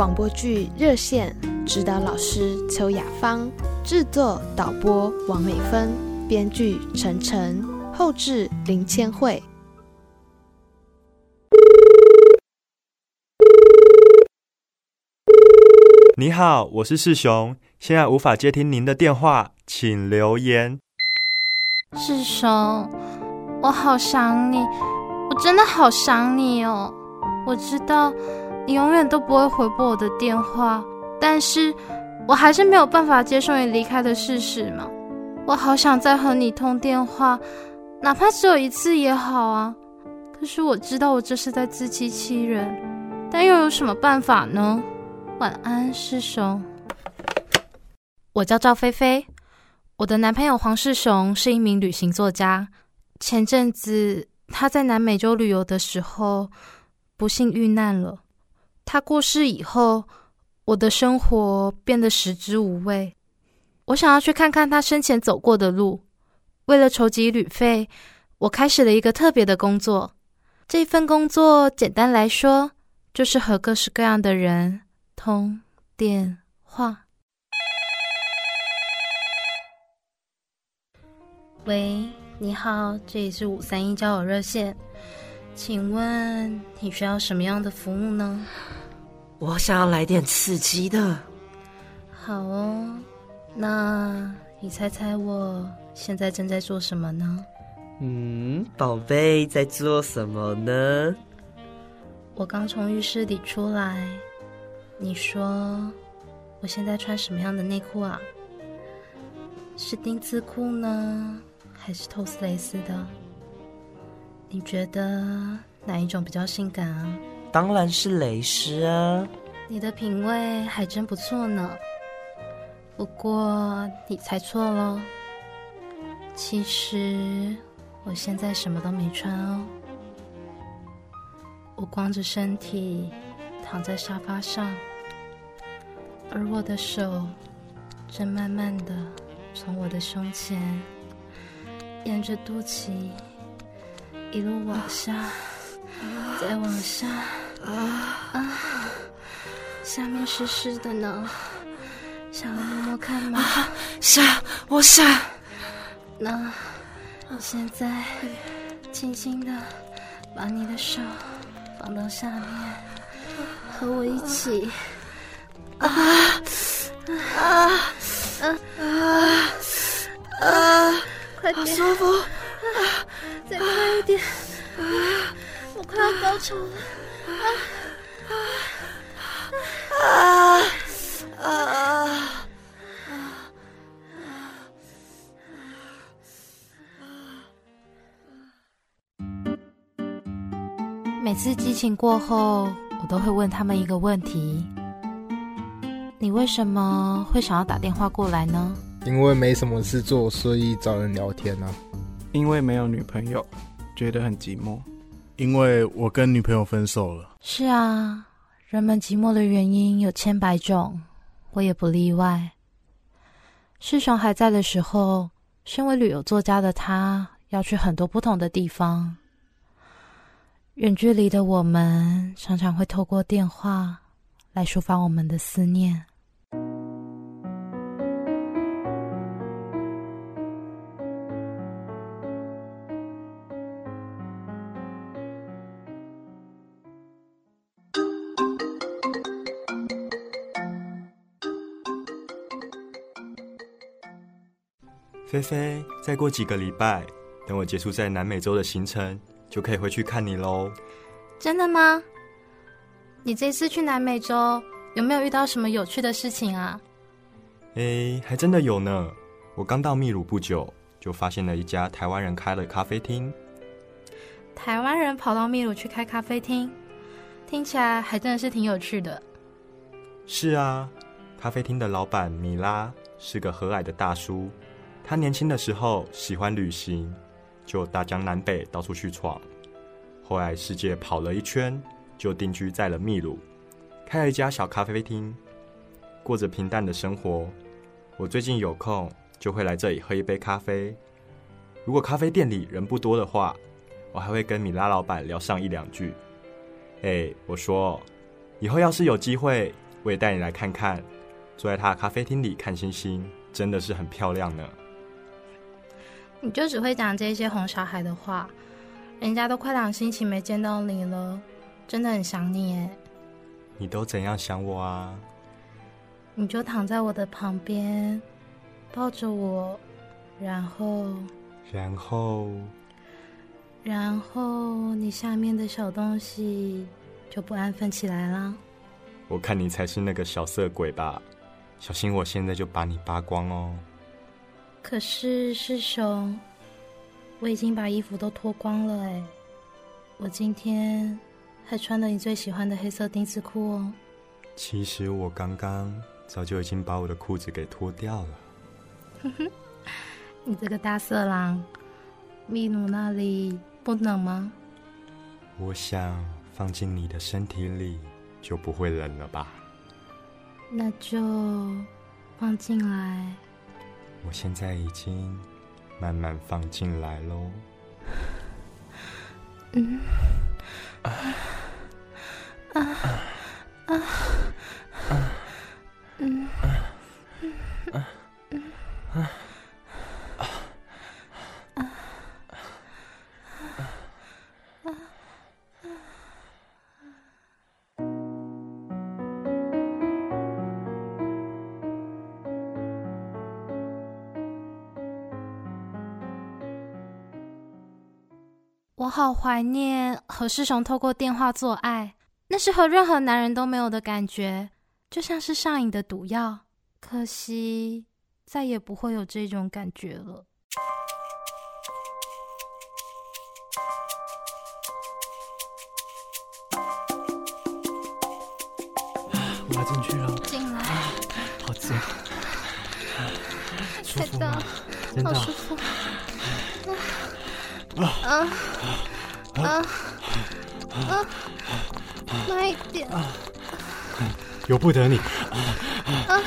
广播剧热线，指导老师邱雅芳，制作导播王美芬，编剧陈晨，后制林千惠。你好，我是世雄，现在无法接听您的电话，请留言。世雄，我好想你，我真的好想你哦。我知道你永远都不会回拨我的电话，但是我还是没有办法接受你离开的事实嘛。我好想再和你通电话，哪怕只有一次也好啊。可是我知道我这是在自欺欺人，但又有什么办法呢？晚安，世雄。我叫赵菲菲，我的男朋友黄世雄是一名旅行作家。前阵子他在南美洲旅游的时候，不幸遇难了。他过世以后，我的生活变得食之无味。我想要去看看他生前走过的路。为了筹集旅费，我开始了一个特别的工作。这份工作简单来说，就是和各式各样的人。通电话。喂，你好，这里是五三一交友热线，请问你需要什么样的服务呢？我想要来点刺激的。好哦，那你猜猜我现在正在做什么呢？嗯，宝贝在做什么呢？我刚从浴室里出来。你说，我现在穿什么样的内裤啊？是丁字裤呢，还是透丝蕾丝的？你觉得哪一种比较性感啊？当然是蕾丝啊！你的品味还真不错呢。不过你猜错了，其实我现在什么都没穿哦，我光着身体躺在沙发上。而我的手正慢慢的从我的胸前沿着肚脐一路往下，再往下，啊，下面湿湿的呢，想要摸摸看吗？下，我下。那，我现在轻轻的把你的手放到下面，和我一起。啊啊啊啊啊！快点，好舒服！啊，再快一点！啊，我快要高潮了！啊啊啊啊！每次激情过后，我都会问他们一个问题。你为什么会想要打电话过来呢？因为没什么事做，所以找人聊天啊。因为没有女朋友，觉得很寂寞。因为我跟女朋友分手了。是啊，人们寂寞的原因有千百种，我也不例外。世雄还在的时候，身为旅游作家的他，要去很多不同的地方。远距离的我们，常常会透过电话来抒发我们的思念。菲菲，再过几个礼拜，等我结束在南美洲的行程，就可以回去看你喽。真的吗？你这次去南美洲有没有遇到什么有趣的事情啊？哎，还真的有呢。我刚到秘鲁不久，就发现了一家台湾人开的咖啡厅。台湾人跑到秘鲁去开咖啡厅，听起来还真的是挺有趣的。是啊，咖啡厅的老板米拉是个和蔼的大叔。他年轻的时候喜欢旅行，就大江南北到处去闯。后来世界跑了一圈，就定居在了秘鲁，开了一家小咖啡厅，过着平淡的生活。我最近有空就会来这里喝一杯咖啡。如果咖啡店里人不多的话，我还会跟米拉老板聊上一两句。哎，我说，以后要是有机会我也带你来看看，坐在他的咖啡厅里看星星，真的是很漂亮呢。你就只会讲这些哄小孩的话，人家都快两星期没见到你了，真的很想你哎。你都怎样想我啊？你就躺在我的旁边，抱着我，然后，然后，然后你下面的小东西就不安分起来了。我看你才是那个小色鬼吧，小心我现在就把你扒光哦。可是师兄，我已经把衣服都脱光了哎，我今天还穿了你最喜欢的黑色丁字裤哦。其实我刚刚早就已经把我的裤子给脱掉了。哼哼，你这个大色狼，秘鲁那里不冷吗？我想放进你的身体里就不会冷了吧？那就放进来。我现在已经慢慢放进来喽。嗯，啊。啊。好怀念和世雄透过电话做爱，那是和任何男人都没有的感觉，就像是上瘾的毒药。可惜再也不会有这种感觉了。我要进去了，进来，好紧，舒服吗？真的，好舒服。啊啊啊啊！慢一点，由不得你，啊，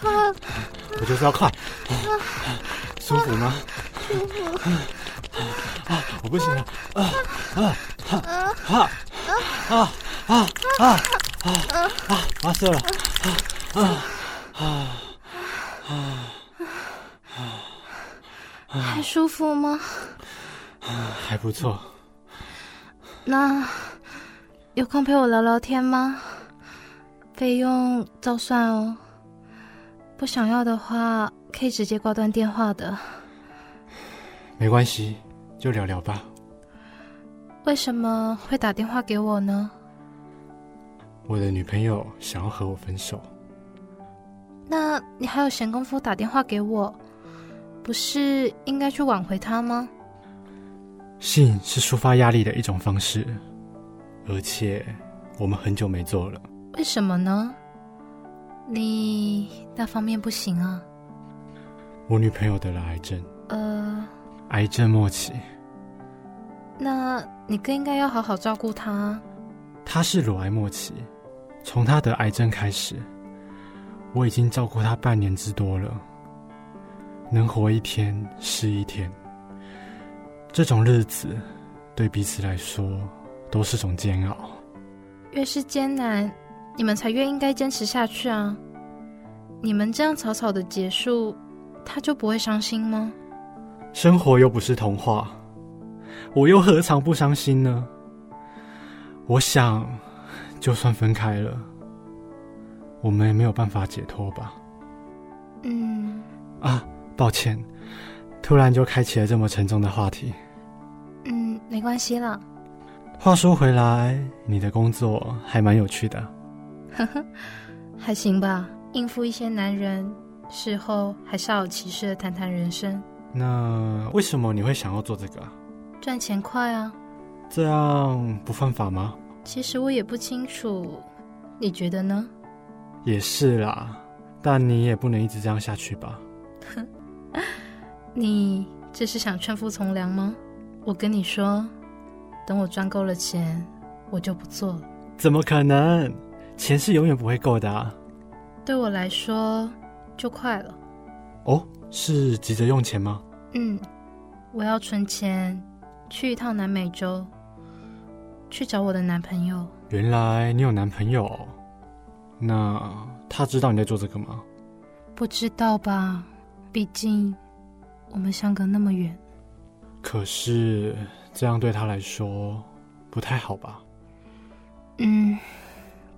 快，我就是要快。舒服吗？舒服。啊，我不行了，啊啊啊啊啊啊啊啊啊！发射了，啊啊啊啊！还舒服吗？还不错。那有空陪我聊聊天吗？费用照算哦。不想要的话，可以直接挂断电话的。没关系，就聊聊吧。为什么会打电话给我呢？我的女朋友想要和我分手。那你还有闲工夫打电话给我？不是应该去挽回她吗？性是抒发压力的一种方式，而且我们很久没做了。为什么呢？你那方面不行啊？我女朋友得了癌症，呃，癌症末期。那你更应该要好好照顾她。她是乳癌末期，从她得癌症开始，我已经照顾她半年之多了。能活一天是一天。这种日子对彼此来说都是种煎熬。越是艰难，你们才越应该坚持下去啊！你们这样草草的结束，他就不会伤心吗？生活又不是童话，我又何尝不伤心呢？我想，就算分开了，我们也没有办法解脱吧。嗯。啊，抱歉。突然就开启了这么沉重的话题。嗯，没关系了。话说回来，你的工作还蛮有趣的。呵呵，还行吧。应付一些男人，事后还煞有其事的谈谈人生。那为什么你会想要做这个？赚钱快啊。这样不犯法吗？其实我也不清楚，你觉得呢？也是啦，但你也不能一直这样下去吧。哼。你这是想劝夫从良吗？我跟你说，等我赚够了钱，我就不做了。怎么可能？钱是永远不会够的啊！对我来说，就快了。哦，是急着用钱吗？嗯，我要存钱，去一趟南美洲，去找我的男朋友。原来你有男朋友？那他知道你在做这个吗？不知道吧？毕竟我们相隔那么远。可是这样对他来说不太好吧？嗯，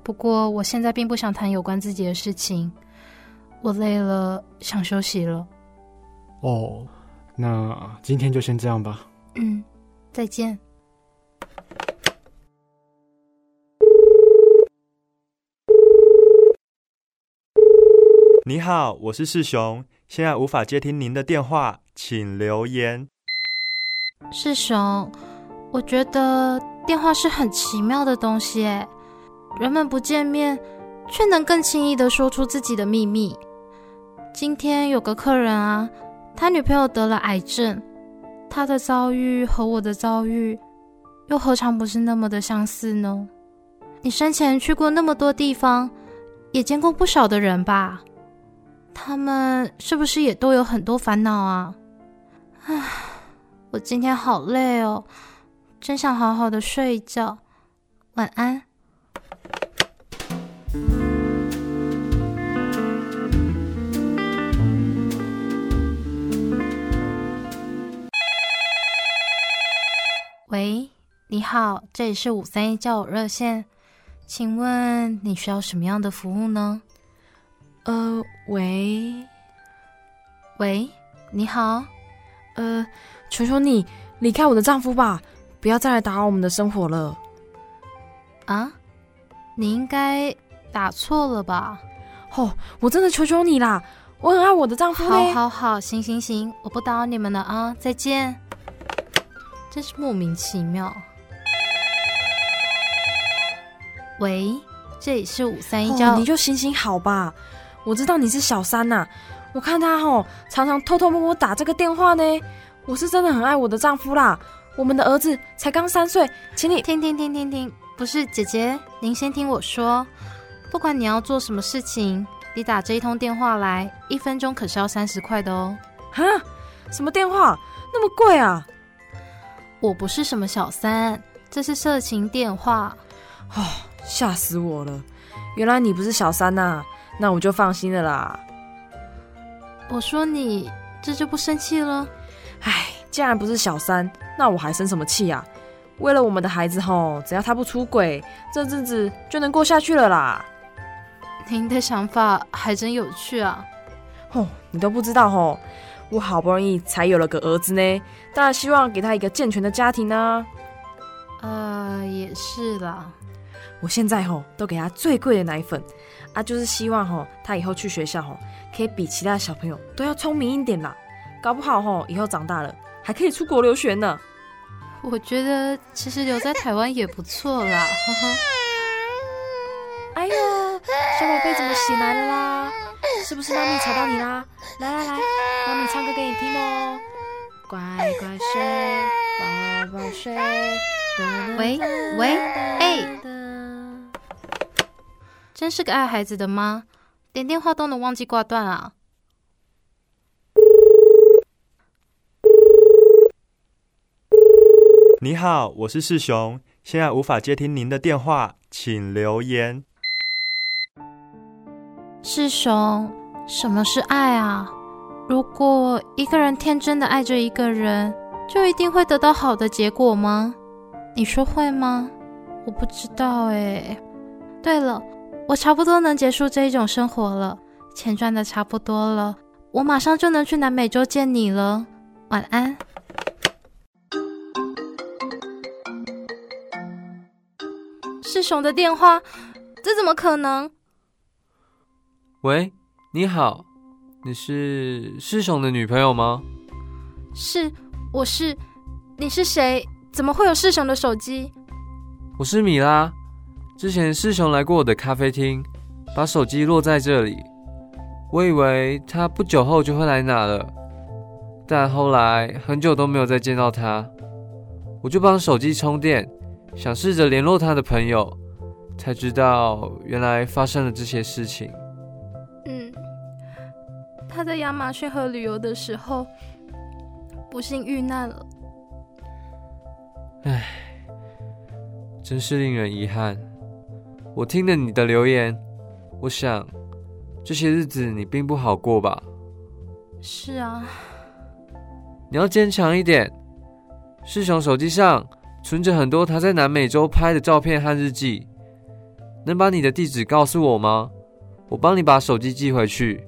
不过我现在并不想谈有关自己的事情，我累了，想休息了。哦，那今天就先这样吧。嗯，再见。你好，我是世雄，现在无法接听您的电话，请留言。世雄，我觉得电话是很奇妙的东西，哎，人们不见面，却能更轻易的说出自己的秘密。今天有个客人啊，他女朋友得了癌症，他的遭遇和我的遭遇，又何尝不是那么的相似呢？你生前去过那么多地方，也见过不少的人吧？他们是不是也都有很多烦恼啊？唉，我今天好累哦，真想好好的睡一觉。晚安。喂，你好，这里是五三一交友热线，请问你需要什么样的服务呢？呃，喂，喂，你好，呃，求求你离开我的丈夫吧，不要再来打扰我们的生活了。啊，你应该打错了吧？哦，我真的求求你啦，我很爱我的丈夫好好好，行行行，我不打扰你们了啊，再见。真是莫名其妙。喂，这里是五三一交，你就行行好吧。我知道你是小三呐，我看他吼常常偷偷摸摸打这个电话呢。我是真的很爱我的丈夫啦，我们的儿子才刚三岁，请你听听听听听，不是姐姐，您先听我说，不管你要做什么事情，你打这一通电话来，一分钟可是要三十块的哦。哈，什么电话那么贵啊？我不是什么小三，这是色情电话。哦，吓死我了！原来你不是小三呐。那我就放心了啦。我说你这就不生气了？唉，既然不是小三，那我还生什么气呀？为了我们的孩子吼，只要他不出轨，这日子就能过下去了啦。您的想法还真有趣啊！吼，你都不知道吼，我好不容易才有了个儿子呢，当然希望给他一个健全的家庭呢。呃，也是啦。我现在吼都给他最贵的奶粉。啊，就是希望吼，他以后去学校吼，可以比其他小朋友都要聪明一点啦。搞不好吼，以后长大了还可以出国留学呢。我觉得其实留在台湾也不错啦。呵呵。哎呦，小宝贝怎么醒来了啦？是不是妈咪吵到你啦？来来来，妈咪唱歌给你听哦。乖乖睡，宝宝睡。喂喂，哎。真是个爱孩子的妈，连电话都能忘记挂断啊！你好，我是世雄，现在无法接听您的电话，请留言。世雄，什么是爱啊？如果一个人天真的爱着一个人，就一定会得到好的结果吗？你说会吗？我不知道哎。对了。我差不多能结束这一种生活了，钱赚的差不多了，我马上就能去南美洲见你了。晚安。世雄的电话，这怎么可能？喂，你好，你是世雄的女朋友吗？是，我是。你是谁？怎么会有世雄的手机？我是米拉。之前世雄来过我的咖啡厅，把手机落在这里。我以为他不久后就会来拿了，但后来很久都没有再见到他。我就帮手机充电，想试着联络他的朋友，才知道原来发生了这些事情。嗯，他在亚马逊河旅游的时候不幸遇难了。唉，真是令人遗憾。我听了你的留言，我想这些日子你并不好过吧？是啊，你要坚强一点。世雄手机上存着很多他在南美洲拍的照片和日记，能把你的地址告诉我吗？我帮你把手机寄回去。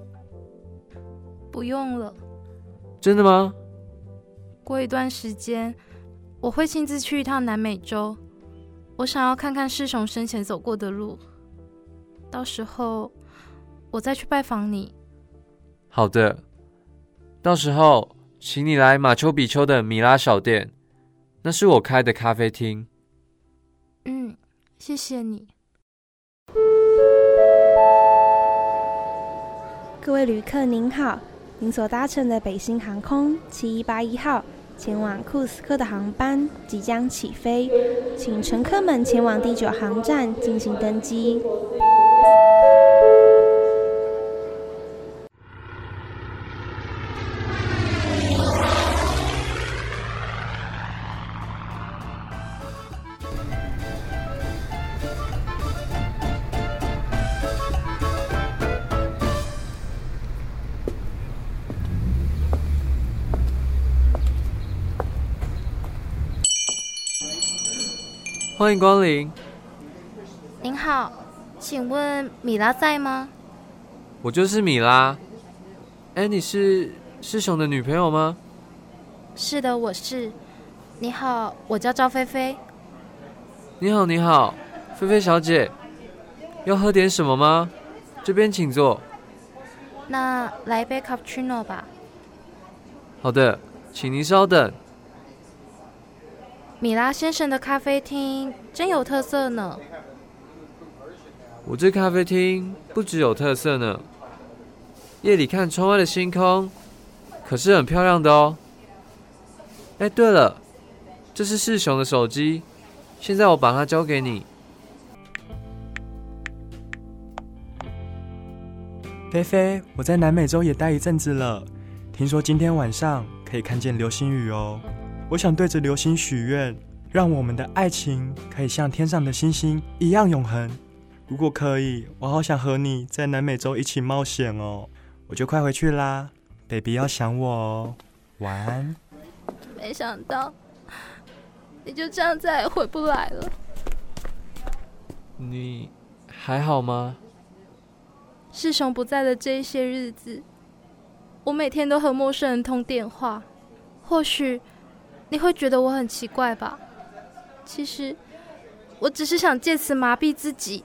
不用了。真的吗？过一段时间，我会亲自去一趟南美洲。我想要看看师雄生前走过的路，到时候我再去拜访你。好的，到时候请你来马丘比丘的米拉小店，那是我开的咖啡厅。嗯，谢谢你。各位旅客您好，您所搭乘的北星航空七一八一号。前往库斯科的航班即将起飞，请乘客们前往第九航站进行登机。欢迎光临。您好，请问米拉在吗？我就是米拉。哎，你是师雄的女朋友吗？是的，我是。你好，我叫赵菲菲。你好，你好，菲菲小姐，要喝点什么吗？这边请坐。那来杯 cappuccino 吧。好的，请您稍等。米拉先生的咖啡厅真有特色呢。我这咖啡厅不只有特色呢，夜里看窗外的星空可是很漂亮的哦。哎，对了，这是世雄的手机，现在我把它交给你。菲菲，我在南美洲也待一阵子了，听说今天晚上可以看见流星雨哦。我想对着流星许愿，让我们的爱情可以像天上的星星一样永恒。如果可以，我好想和你在南美洲一起冒险哦。我就快回去啦，baby 要想我哦。晚安。没想到你就这样再也回不来了。你还好吗？世雄不在的这一些日子，我每天都和陌生人通电话，或许。你会觉得我很奇怪吧？其实，我只是想借此麻痹自己，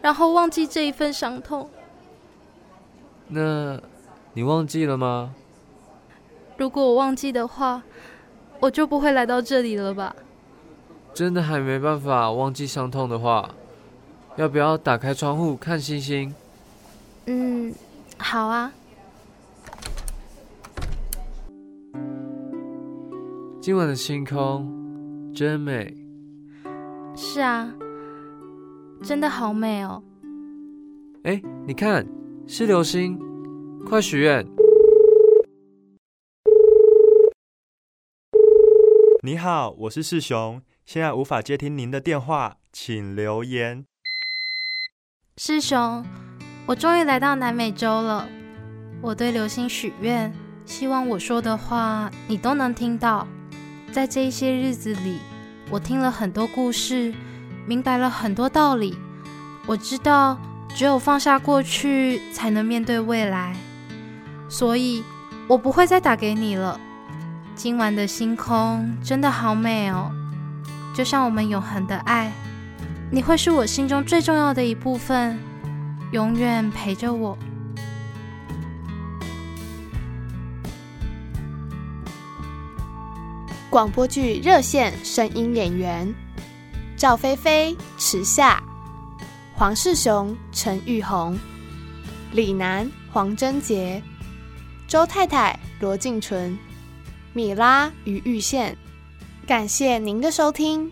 然后忘记这一份伤痛。那，你忘记了吗？如果我忘记的话，我就不会来到这里了吧？真的还没办法忘记伤痛的话，要不要打开窗户看星星？嗯，好啊。今晚的星空真美。是啊，真的好美哦。哎，你看，是流星，快许愿。你好，我是世雄，现在无法接听您的电话，请留言。世雄，我终于来到南美洲了。我对流星许愿，希望我说的话你都能听到。在这一些日子里，我听了很多故事，明白了很多道理。我知道，只有放下过去，才能面对未来。所以，我不会再打给你了。今晚的星空真的好美哦，就像我们永恒的爱。你会是我心中最重要的一部分，永远陪着我。广播剧热线声音演员：赵菲菲、池夏、黄世雄、陈玉红、李楠、黄贞杰、周太太、罗静纯、米拉、于玉宪。感谢您的收听。